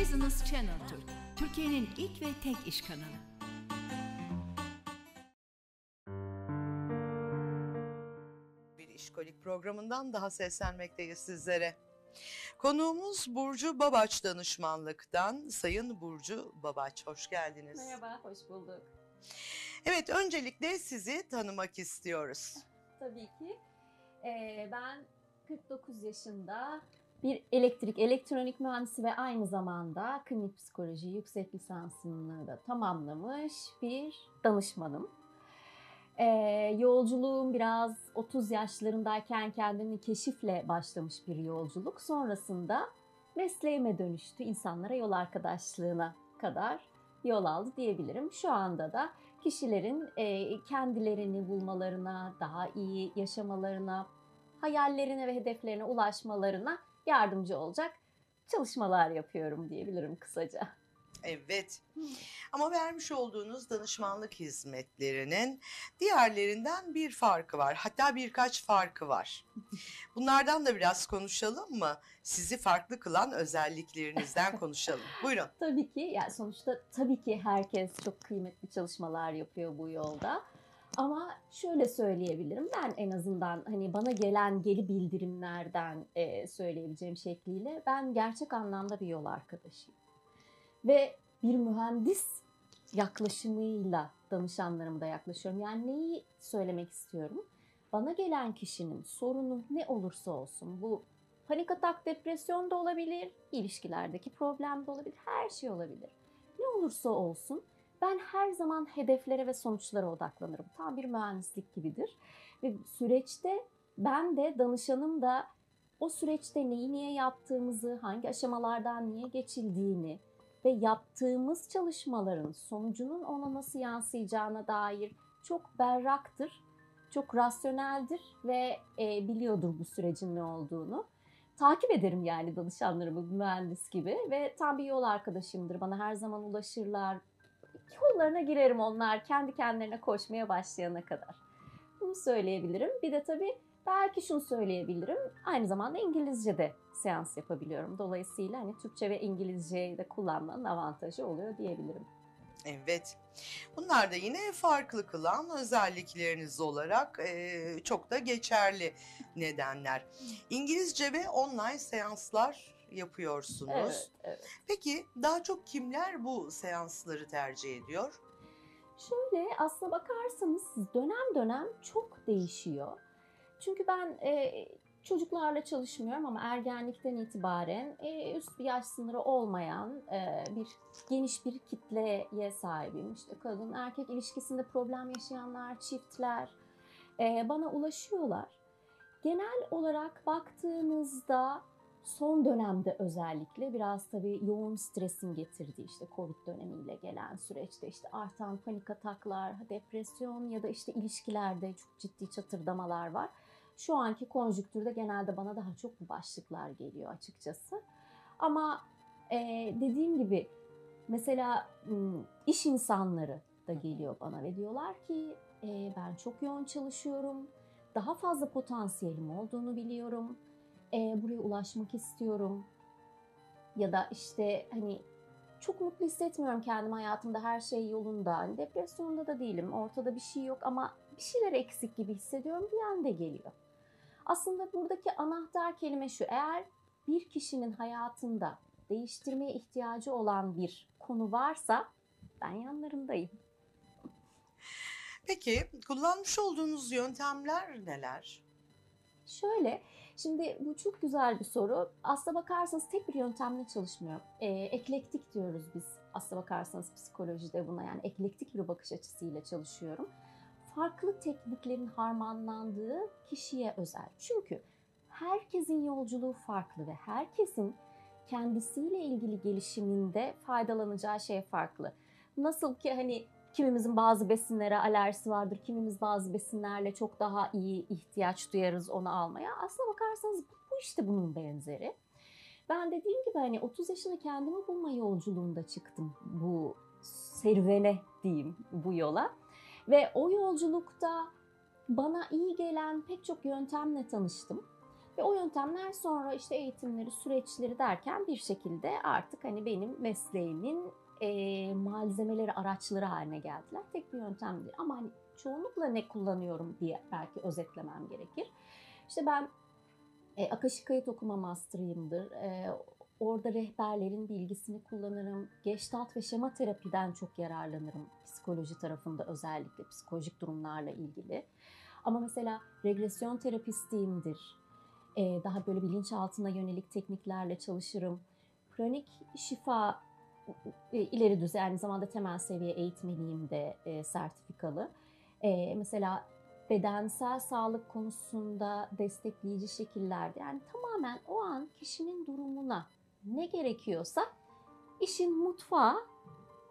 Business Channel Türk, Türkiye'nin ilk ve tek iş kanalı. Bir işkolik programından daha seslenmekteyiz sizlere. Konuğumuz Burcu Babaç danışmanlıktan Sayın Burcu Babaç. Hoş geldiniz. Merhaba, hoş bulduk. Evet, öncelikle sizi tanımak istiyoruz. Tabii ki. Ee, ben 49 yaşında bir elektrik, elektronik mühendisi ve aynı zamanda klinik psikoloji yüksek lisansını da tamamlamış bir danışmanım. Ee, yolculuğum biraz 30 yaşlarındayken kendini keşifle başlamış bir yolculuk. Sonrasında mesleğime dönüştü. insanlara yol arkadaşlığına kadar yol aldı diyebilirim. Şu anda da kişilerin e, kendilerini bulmalarına, daha iyi yaşamalarına, hayallerine ve hedeflerine ulaşmalarına yardımcı olacak çalışmalar yapıyorum diyebilirim kısaca. Evet. Ama vermiş olduğunuz danışmanlık hizmetlerinin diğerlerinden bir farkı var. Hatta birkaç farkı var. Bunlardan da biraz konuşalım mı? Sizi farklı kılan özelliklerinizden konuşalım. Buyurun. Tabii ki yani sonuçta tabii ki herkes çok kıymetli çalışmalar yapıyor bu yolda. Ama şöyle söyleyebilirim ben en azından hani bana gelen geri bildirimlerden e, söyleyebileceğim şekliyle ben gerçek anlamda bir yol arkadaşıyım. Ve bir mühendis yaklaşımıyla danışanlarıma da yaklaşıyorum. Yani neyi söylemek istiyorum? Bana gelen kişinin sorunu ne olursa olsun bu panik atak, depresyon da olabilir, ilişkilerdeki problem de olabilir, her şey olabilir. Ne olursa olsun ben her zaman hedeflere ve sonuçlara odaklanırım. Tam bir mühendislik gibidir. Ve süreçte ben de danışanım da o süreçte neyi niye yaptığımızı, hangi aşamalardan niye geçildiğini ve yaptığımız çalışmaların sonucunun ona nasıl yansıyacağına dair çok berraktır, çok rasyoneldir ve e, biliyordur bu sürecin ne olduğunu. Takip ederim yani danışanlarımı mühendis gibi ve tam bir yol arkadaşımdır. Bana her zaman ulaşırlar, yollarına girerim onlar kendi kendilerine koşmaya başlayana kadar. Bunu söyleyebilirim. Bir de tabii belki şunu söyleyebilirim. Aynı zamanda İngilizce de seans yapabiliyorum. Dolayısıyla hani Türkçe ve İngilizceyi de kullanmanın avantajı oluyor diyebilirim. Evet. Bunlar da yine farklı kılan özellikleriniz olarak e, çok da geçerli nedenler. İngilizce ve online seanslar yapıyorsunuz. Evet, evet. Peki daha çok kimler bu seansları tercih ediyor? Şöyle aslına bakarsanız dönem dönem çok değişiyor. Çünkü ben e, çocuklarla çalışmıyorum ama ergenlikten itibaren e, üst bir yaş sınırı olmayan e, bir geniş bir kitleye sahibim. İşte kadın erkek ilişkisinde problem yaşayanlar, çiftler e, bana ulaşıyorlar. Genel olarak baktığınızda son dönemde özellikle biraz tabii yoğun stresin getirdiği işte Covid dönemiyle gelen süreçte işte artan panik ataklar, depresyon ya da işte ilişkilerde çok ciddi çatırdamalar var. Şu anki konjüktürde genelde bana daha çok bu başlıklar geliyor açıkçası. Ama e, dediğim gibi mesela iş insanları da geliyor bana ve diyorlar ki e, ben çok yoğun çalışıyorum, daha fazla potansiyelim olduğunu biliyorum e, buraya ulaşmak istiyorum. Ya da işte hani çok mutlu hissetmiyorum kendimi hayatımda her şey yolunda. Hani depresyonda da değilim. Ortada bir şey yok ama bir şeyler eksik gibi hissediyorum bir de geliyor. Aslında buradaki anahtar kelime şu. Eğer bir kişinin hayatında değiştirmeye ihtiyacı olan bir konu varsa ben yanlarındayım. Peki kullanmış olduğunuz yöntemler neler? Şöyle, şimdi bu çok güzel bir soru. Aslına bakarsanız tek bir yöntemle çalışmıyor. E, eklektik diyoruz biz aslına bakarsanız psikolojide buna. Yani eklektik bir bakış açısıyla çalışıyorum. Farklı tekniklerin harmanlandığı kişiye özel. Çünkü herkesin yolculuğu farklı ve herkesin kendisiyle ilgili gelişiminde faydalanacağı şey farklı. Nasıl ki hani Kimimizin bazı besinlere alerjisi vardır. Kimimiz bazı besinlerle çok daha iyi ihtiyaç duyarız onu almaya. Aslına bakarsanız bu işte bunun benzeri. Ben dediğim gibi hani 30 yaşında kendimi bulma yolculuğunda çıktım bu serüvene diyeyim bu yola. Ve o yolculukta bana iyi gelen pek çok yöntemle tanıştım. Ve o yöntemler sonra işte eğitimleri, süreçleri derken bir şekilde artık hani benim mesleğimin e, malzemeleri, araçları haline geldiler. Tek bir yöntem değil. Ama hani çoğunlukla ne kullanıyorum diye belki özetlemem gerekir. İşte ben e, Akaşi Kayıt Okuma Master'ıyımdır. E, orada rehberlerin bilgisini kullanırım. Gestalt ve şema terapiden çok yararlanırım. Psikoloji tarafında özellikle psikolojik durumlarla ilgili. Ama mesela regresyon terapistiyimdir. E, daha böyle bilinçaltına yönelik tekniklerle çalışırım. Kronik şifa ileri düzey aynı zamanda temel seviye eğitmeniyim de e, sertifikalı. E, mesela bedensel sağlık konusunda destekleyici şekillerde yani tamamen o an kişinin durumuna ne gerekiyorsa işin mutfağı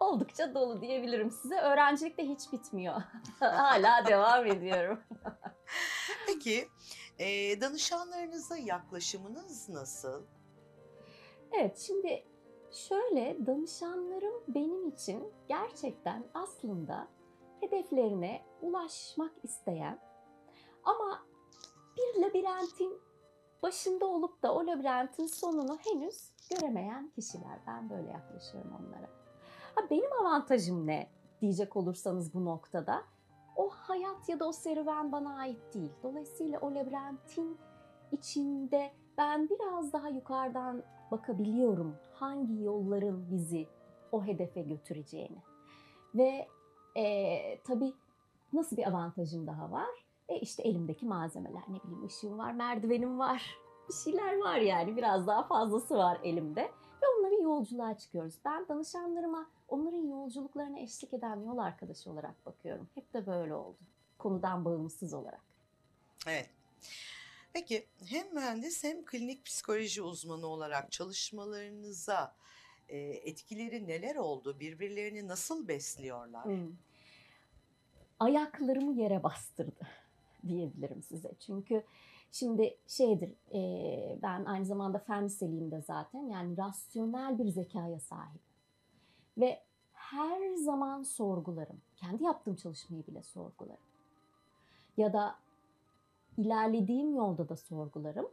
oldukça dolu diyebilirim size. Öğrencilik de hiç bitmiyor. Hala devam ediyorum. Peki e, danışanlarınıza yaklaşımınız nasıl? Evet şimdi şöyle danışanlarım benim için gerçekten aslında hedeflerine ulaşmak isteyen ama bir labirentin başında olup da o labirentin sonunu henüz göremeyen kişiler. Ben böyle yaklaşıyorum onlara. Ha, benim avantajım ne diyecek olursanız bu noktada o hayat ya da o serüven bana ait değil. Dolayısıyla o labirentin içinde ben biraz daha yukarıdan bakabiliyorum hangi yolların bizi o hedefe götüreceğini. Ve e, tabii nasıl bir avantajım daha var? E işte elimdeki malzemeler ne bileyim ışığım var, merdivenim var. Bir şeyler var yani biraz daha fazlası var elimde. Ve onların yolculuğa çıkıyoruz. Ben danışanlarıma onların yolculuklarına eşlik eden yol arkadaşı olarak bakıyorum. Hep de böyle oldu. Konudan bağımsız olarak. Evet. Peki hem mühendis hem klinik psikoloji uzmanı olarak çalışmalarınıza e, etkileri neler oldu? Birbirlerini nasıl besliyorlar? Hmm. Ayaklarımı yere bastırdı diyebilirim size. Çünkü şimdi şeydir e, ben aynı zamanda fen liseliyim de zaten yani rasyonel bir zekaya sahip. Ve her zaman sorgularım. Kendi yaptığım çalışmayı bile sorgularım. Ya da ilerlediğim yolda da sorgularım.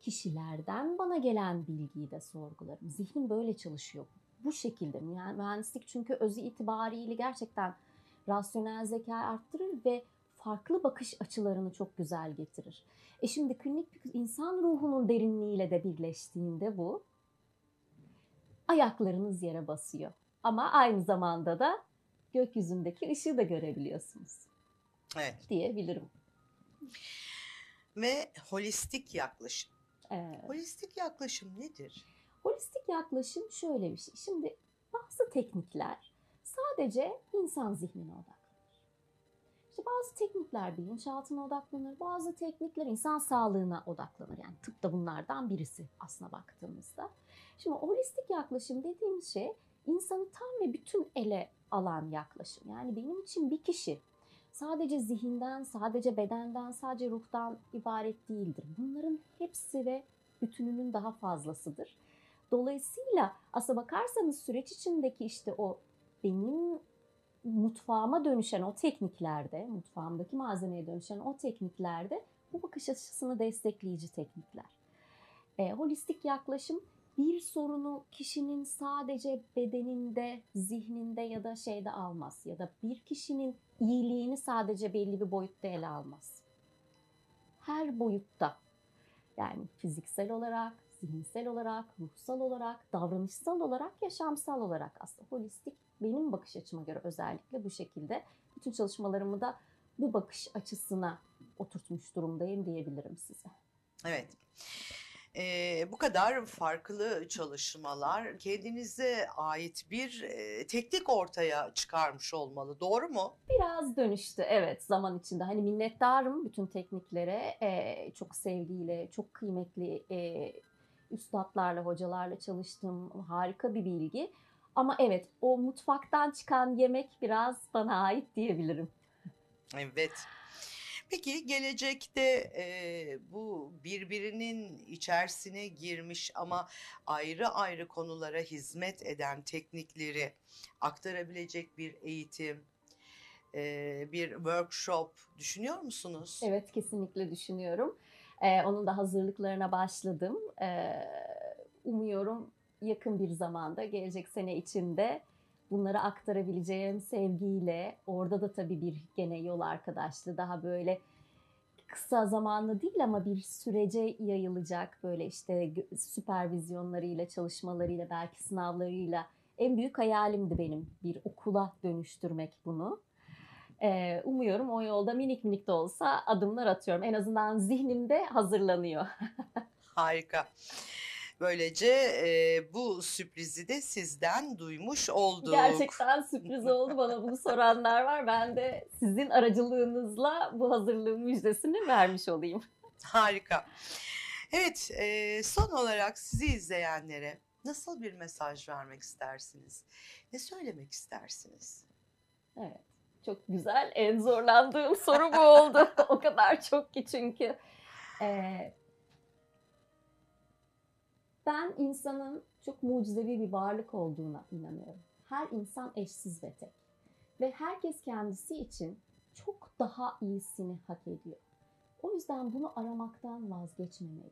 Kişilerden bana gelen bilgiyi de sorgularım. Zihnim böyle çalışıyor. Bu şekilde yani mühendislik çünkü özü itibariyle gerçekten rasyonel zeka arttırır ve farklı bakış açılarını çok güzel getirir. E şimdi klinik insan ruhunun derinliğiyle de birleştiğinde bu ayaklarınız yere basıyor. Ama aynı zamanda da gökyüzündeki ışığı da görebiliyorsunuz. Evet. Diyebilirim. Ve holistik yaklaşım. Evet. Holistik yaklaşım nedir? Holistik yaklaşım şöyle bir şey. Şimdi bazı teknikler sadece insan zihnine odaklanır. İşte bazı teknikler bilinçaltına odaklanır, bazı teknikler insan sağlığına odaklanır. Yani tıp da bunlardan birisi aslına baktığımızda. Şimdi holistik yaklaşım dediğimiz şey insanı tam ve bütün ele alan yaklaşım. Yani benim için bir kişi sadece zihinden, sadece bedenden, sadece ruhtan ibaret değildir. Bunların hepsi ve bütününün daha fazlasıdır. Dolayısıyla aslına bakarsanız süreç içindeki işte o benim mutfağıma dönüşen o tekniklerde, mutfağımdaki malzemeye dönüşen o tekniklerde bu bakış açısını destekleyici teknikler. E, holistik yaklaşım bir sorunu kişinin sadece bedeninde, zihninde ya da şeyde almaz ya da bir kişinin iyiliğini sadece belli bir boyutta ele almaz. Her boyutta yani fiziksel olarak, zihinsel olarak, ruhsal olarak, davranışsal olarak, yaşamsal olarak aslında holistik benim bakış açıma göre özellikle bu şekilde bütün çalışmalarımı da bu bakış açısına oturtmuş durumdayım diyebilirim size. Evet. Ee, bu kadar farklı çalışmalar kendinize ait bir e, teknik ortaya çıkarmış olmalı. Doğru mu? Biraz dönüştü evet zaman içinde. Hani minnettarım bütün tekniklere. Ee, çok sevgiyle, çok kıymetli e, üstadlarla, hocalarla çalıştım. Harika bir bilgi. Ama evet o mutfaktan çıkan yemek biraz bana ait diyebilirim. Evet. Peki gelecekte e, bu birbirinin içerisine girmiş ama ayrı ayrı konulara hizmet eden teknikleri aktarabilecek bir eğitim, e, bir workshop düşünüyor musunuz? Evet kesinlikle düşünüyorum. Ee, onun da hazırlıklarına başladım. Ee, umuyorum yakın bir zamanda gelecek sene içinde bunları aktarabileceğim sevgiyle orada da tabii bir gene yol arkadaşlığı daha böyle kısa zamanlı değil ama bir sürece yayılacak böyle işte süpervizyonlarıyla, çalışmalarıyla, belki sınavlarıyla en büyük hayalimdi benim bir okula dönüştürmek bunu. Ee, umuyorum o yolda minik minik de olsa adımlar atıyorum. En azından zihnimde hazırlanıyor. Harika. Böylece e, bu sürprizi de sizden duymuş olduk. Gerçekten sürpriz oldu bana bunu soranlar var. Ben de sizin aracılığınızla bu hazırlığın müjdesini vermiş olayım. Harika. Evet, e, son olarak sizi izleyenlere nasıl bir mesaj vermek istersiniz? Ne söylemek istersiniz? Evet, çok güzel. En zorlandığım soru bu oldu. o kadar çok ki çünkü. Ee, ben insanın çok mucizevi bir varlık olduğuna inanıyorum. Her insan eşsiz ve tek. Ve herkes kendisi için çok daha iyisini hak ediyor. O yüzden bunu aramaktan vazgeçmemeli.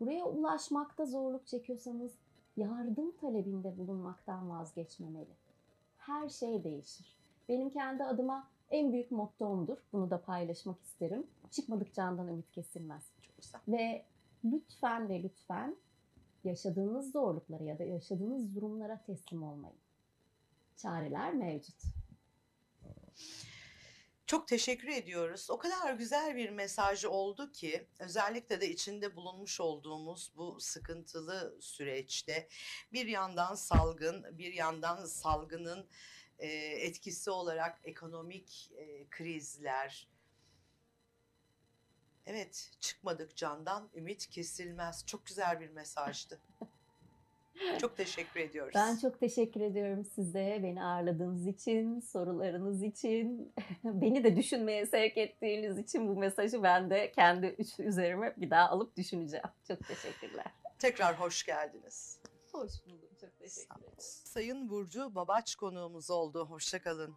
Buraya ulaşmakta zorluk çekiyorsanız yardım talebinde bulunmaktan vazgeçmemeli. Her şey değişir. Benim kendi adıma en büyük mottomdur. Bunu da paylaşmak isterim. Çıkmadık candan ümit kesilmez. Çok güzel. Ve lütfen ve lütfen yaşadığınız zorluklara ya da yaşadığınız durumlara teslim olmayın. Çareler mevcut. Çok teşekkür ediyoruz. O kadar güzel bir mesaj oldu ki özellikle de içinde bulunmuş olduğumuz bu sıkıntılı süreçte bir yandan salgın, bir yandan salgının etkisi olarak ekonomik krizler. Evet, çıkmadık candan, ümit kesilmez. Çok güzel bir mesajdı. Çok teşekkür ediyoruz. Ben çok teşekkür ediyorum size beni ağırladığınız için, sorularınız için, beni de düşünmeye sevk ettiğiniz için bu mesajı ben de kendi üzerime bir daha alıp düşüneceğim. Çok teşekkürler. Tekrar hoş geldiniz. Hoş bulduk. Çok teşekkür ederim. Sayın Burcu Babaç konuğumuz oldu. Hoşçakalın.